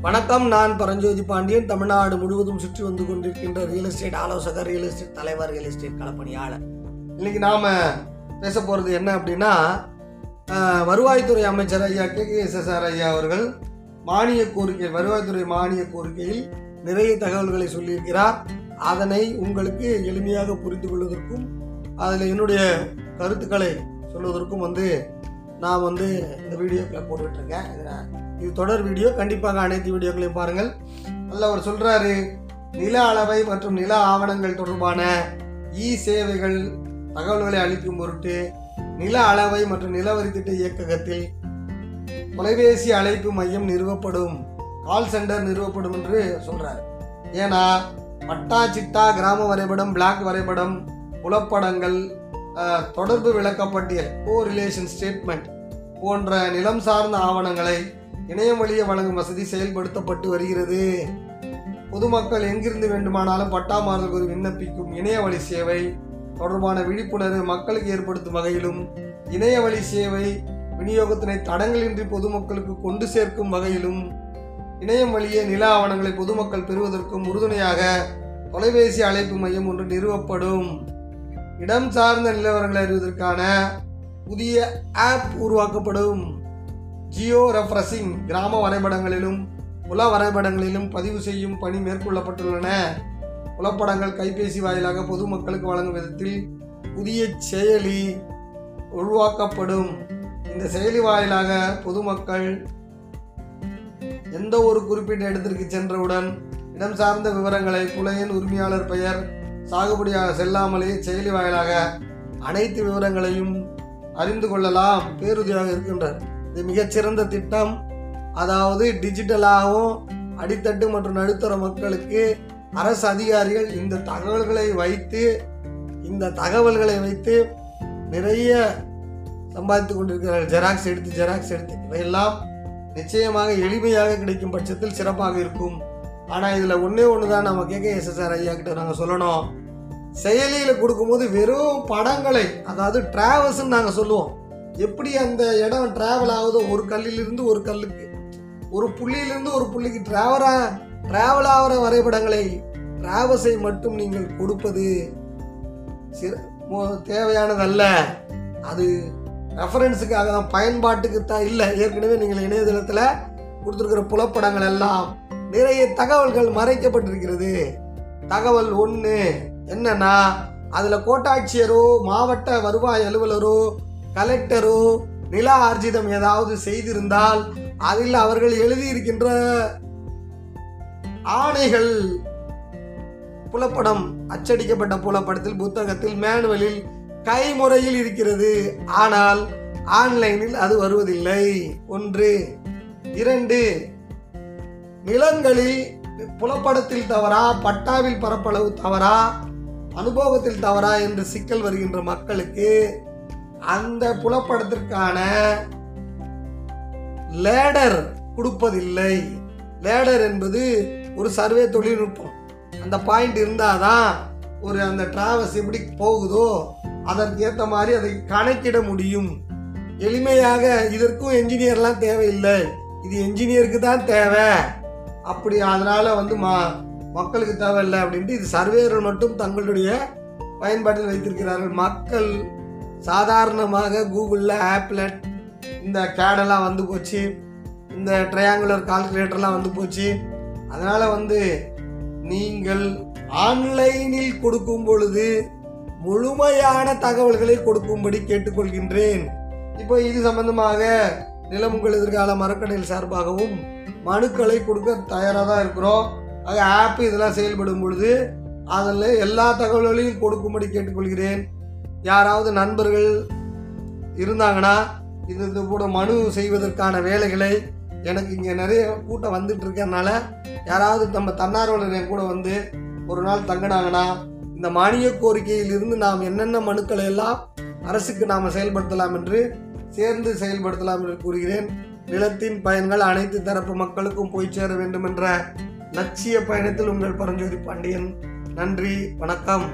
வணக்கம் நான் பரஞ்சோதி பாண்டியன். தமிழ்நாடு முழுவதும் சுற்றி வந்து கொண்டிருக்கின்ற ரியல் எஸ்டேட் ஆலோசகர் ரியல் எஸ்டேட் தலைவர் ரியல் எஸ்டேட் களப்பணியாளர். இன்னைக்கு நாம பேச போறது என்ன அப்படின்னா வருவாய்த்துறை அமைச்சர் ஐயா K. K. S. S. R. ஐயா அவர்கள் மானிய கோரிக்கை வருவாய்த்துறை மானிய கோரிக்கையில் நிறைய தகவல்களை சொல்லியிருக்கிறார். அதனை உங்களுக்கு எளிமையாக புரிந்து கொள்வதற்கும் அதில் என்னுடைய கருத்துக்களை சொல்வதற்கும் வந்து நான் வந்து இந்த வீடியோக்களை போட்டுக்கிட்டு இருக்கேன். இது தொடர் வீடியோ. கண்டிப்பாக அனைத்து வீடியோக்களையும் பாருங்கள். அதில் அவர் சொல்கிறாரு நில அளவை மற்றும் நில ஆவணங்கள் தொடர்பான இ சேவைகள் தகவல்களை அளிக்கும் பொருட்டு நில அளவை மற்றும் நிலவரி திட்ட இயக்ககத்தில் தொலைபேசி அழைப்பு மையம் நிறுவப்படும் கால் சென்டர் நிறுவப்படும் என்று சொல்கிறார் ஏன்னா பட்டா சிட்டா கிராம வரைபடம் பிளாக் வரைபடம் புலப்படங்கள் தொடர்பு விளக்கப்பட்டியல் கோ ரிலேஷன் ஸ்டேட்மெண்ட் போன்ற நிலம் சார்ந்த ஆவணங்களை இணையம் வழியை வழங்கும் வசதி செயல்படுத்தப்பட்டு வருகிறது. பொதுமக்கள் எங்கிருந்து வேண்டுமானாலும் பட்டா மாறுதல் குறி விண்ணப்பிக்கும் இணைய வழி சேவை தொடர்பான விழிப்புணர்வு மக்களுக்கு ஏற்படுத்தும் வகையிலும் இணைய வழி சேவை விநியோகத்தினை தடங்களின்றி பொதுமக்களுக்கு கொண்டு சேர்க்கும் வகையிலும் இணையம் வழியே நில ஆவணங்களை பொதுமக்கள் பெறுவதற்கும் உறுதுணையாக தொலைபேசி அழைப்பு மையம் ஒன்று நிறுவப்படும். இடம் சார்ந்த நிலவரங்களை அறிவதற்கான புதிய ஆப் உருவாக்கப்படும். ஜியோ ரெஃப்ரஸிங் கிராம வரைபடங்களிலும் உல வரைபடங்களிலும் பதிவு செய்யும் பணி மேற்கொள்ளப்பட்டுள்ளன. புலப்படங்கள் கைபேசி வாயிலாக பொதுமக்களுக்கு வழங்கும் விதத்தில் புதிய செயலி உருவாக்கப்படும். இந்த செயலி வாயிலாக பொதுமக்கள் எந்த ஒரு குறிப்பிட்ட இடத்திற்கு சென்றவுடன் இடம் சார்ந்த விவரங்களை புலையின் உரிமையாளர் பெயர் சாகுபடியாக செல்லாமலே செயலி வாயிலாக அனைத்து விவரங்களையும் அறிந்து கொள்ளலாம் பேருதவியாக இருக்கின்றார். இது மிகச்சிறந்த திட்டம். அதாவது டிஜிட்டலாகவும் அடித்தட்டு மற்றும் நடுத்தர மக்களுக்கு அரசு அதிகாரிகள் இந்த தகவல்களை வைத்து இந்த தகவல்களை வைத்து நிறைய சம்பாதித்து கொண்டிருக்கிறார்கள். ஜெராக்ஸ் எடுத்து ஜெராக்ஸ் எடுத்து. இவையெல்லாம் நிச்சயமாக எளிமையாக கிடைக்கும் பட்சத்தில் சிறப்பாக இருக்கும். ஆனால் இதில் ஒன்றே ஒன்று தான் நம்ம கேட்க எஸ்எஸ்ஆர் ஐயா கிட்ட நாங்கள் சொல்லணும். செயலியில் கொடுக்கும்போது வெறும் படங்களை அதாவது டிராவல்ஸ்ன்னு நாங்கள் சொல்லுவோம். எப்படி அந்த இடம் ட்ராவல் ஆகுதோ ஒரு கல்லிலிருந்து ஒரு கல்லுக்கு. ஒரு புள்ளியிலிருந்து ஒரு புள்ளிக்கு டிராவலா டிராவல் ஆகிற வரைபடங்களை டிராவல்ஸை மட்டும் நீங்கள் கொடுப்பது தேவையானதல்ல. அது ரெஃபரன்ஸுக்காக தான் பயன்பாட்டுக்கு தான் இல்லை. ஏற்கனவே நீங்கள் இணையதளத்தில் கொடுத்துருக்கிற புலப்படங்கள் எல்லாம் நிறைய தகவல்கள் மறைக்கப்பட்டிருக்கிறது. தகவல் ஒன்று என்னன்னா அதில் கோட்டாட்சியரோ மாவட்ட வருவாய் அலுவலரோ கலெக்டரோ நில ஆர்ஜிதம் ஏதாவது செய்திருந்தால் அதில் அவர்கள் எழுதியிருக்கின்ற ஆணைகள். புலப்படம் அச்சடிக்கப்பட்ட புலப்படத்தில் புத்தகத்தில் மேனுவலில் கைமுறையில் இருக்கிறது. ஆனால் ஆன்லைனில் அது வருவதில்லை. ஒன்று. இரண்டு. நிலங்களில் புலப்படத்தில் தவறா பட்டாவில் பரப்பளவு தவறா அனுபவத்தில் தவறா என்று சிக்கல் வருகின்ற மக்களுக்கு அந்த புலப்படத்திற்கான லேடர் கொடுப்பதில்லை. லேடர் என்பது ஒரு சர்வே தொழில்நுட்பம். அந்த பாயிண்ட் இருந்தாதான் ஒரு அந்த டிராவல்ஸ் எப்படி போகுதோ அதற்கு ஏற்ற மாதிரி அதை கணக்கிட முடியும். எளிமையாக இதற்கும் என்ஜினியர்லாம் தேவையில்லை. இது என்ஜினியருக்கு தான் தேவை. அப்படி அதனால் வந்து மா மக்களுக்கு தேவையில்லை அப்படின்ட்டு இது சர்வேயர்கள் மட்டும் தங்களுடைய பயன்பாட்டில் வைத்திருக்கிறார்கள். மக்கள் சாதாரணமாக கூகுளில் ஆப்பில் இந்த கேடெல்லாம் வந்து போச்சு. இந்த ட்ரையாங்குலர் கால்குலேட்டர்லாம் வந்து போச்சு. அதனால் வந்து நீங்கள் ஆன்லைனில் கொடுக்கும் பொழுது முழுமையான தகவல்களை கொடுக்கும்படி கேட்டுக்கொள்கின்றேன். இப்போ இது சம்பந்தமாக நிலமுங்கள் எதிர்கால மரக்கடையில் சார்பாகவும் மனுக்களை கொடுக்க தயாராக தான் இருக்கிறோம். ஆக ஆப் இதெல்லாம் செயல்படும் பொழுது அதில் எல்லா தகவல்களையும் கொடுக்கும்படி கேட்டுக்கொள்கிறேன். யாராவது நண்பர்கள் இருந்தாங்கன்னா இது இது கூட மனு செய்வதற்கான வேலைகளை எனக்கு இங்கே நிறைய கூட்டம் வந்துட்டு இருக்கிறதுனால யாராவது நம்ம தன்னார்வலர் என் கூட வந்து ஒரு நாள் தங்கினாங்கன்னா இந்த மானிய கோரிக்கையில் இருந்து நாம் என்னென்ன மனுக்களை எல்லாம் அரசுக்கு நாம் செயல்படுத்தலாம் என்று சேர்ந்து செயல்படுத்தலாம் என்று கூறுகிறேன். நிலத்தின் பயன்கள் அனைத்து தரப்பு மக்களுக்கும் போய் சேர வேண்டும் என்ற லட்சிய பயணத்தில் உங்கள் பரஞ்சோதி பாண்டியன். நன்றி வணக்கம்.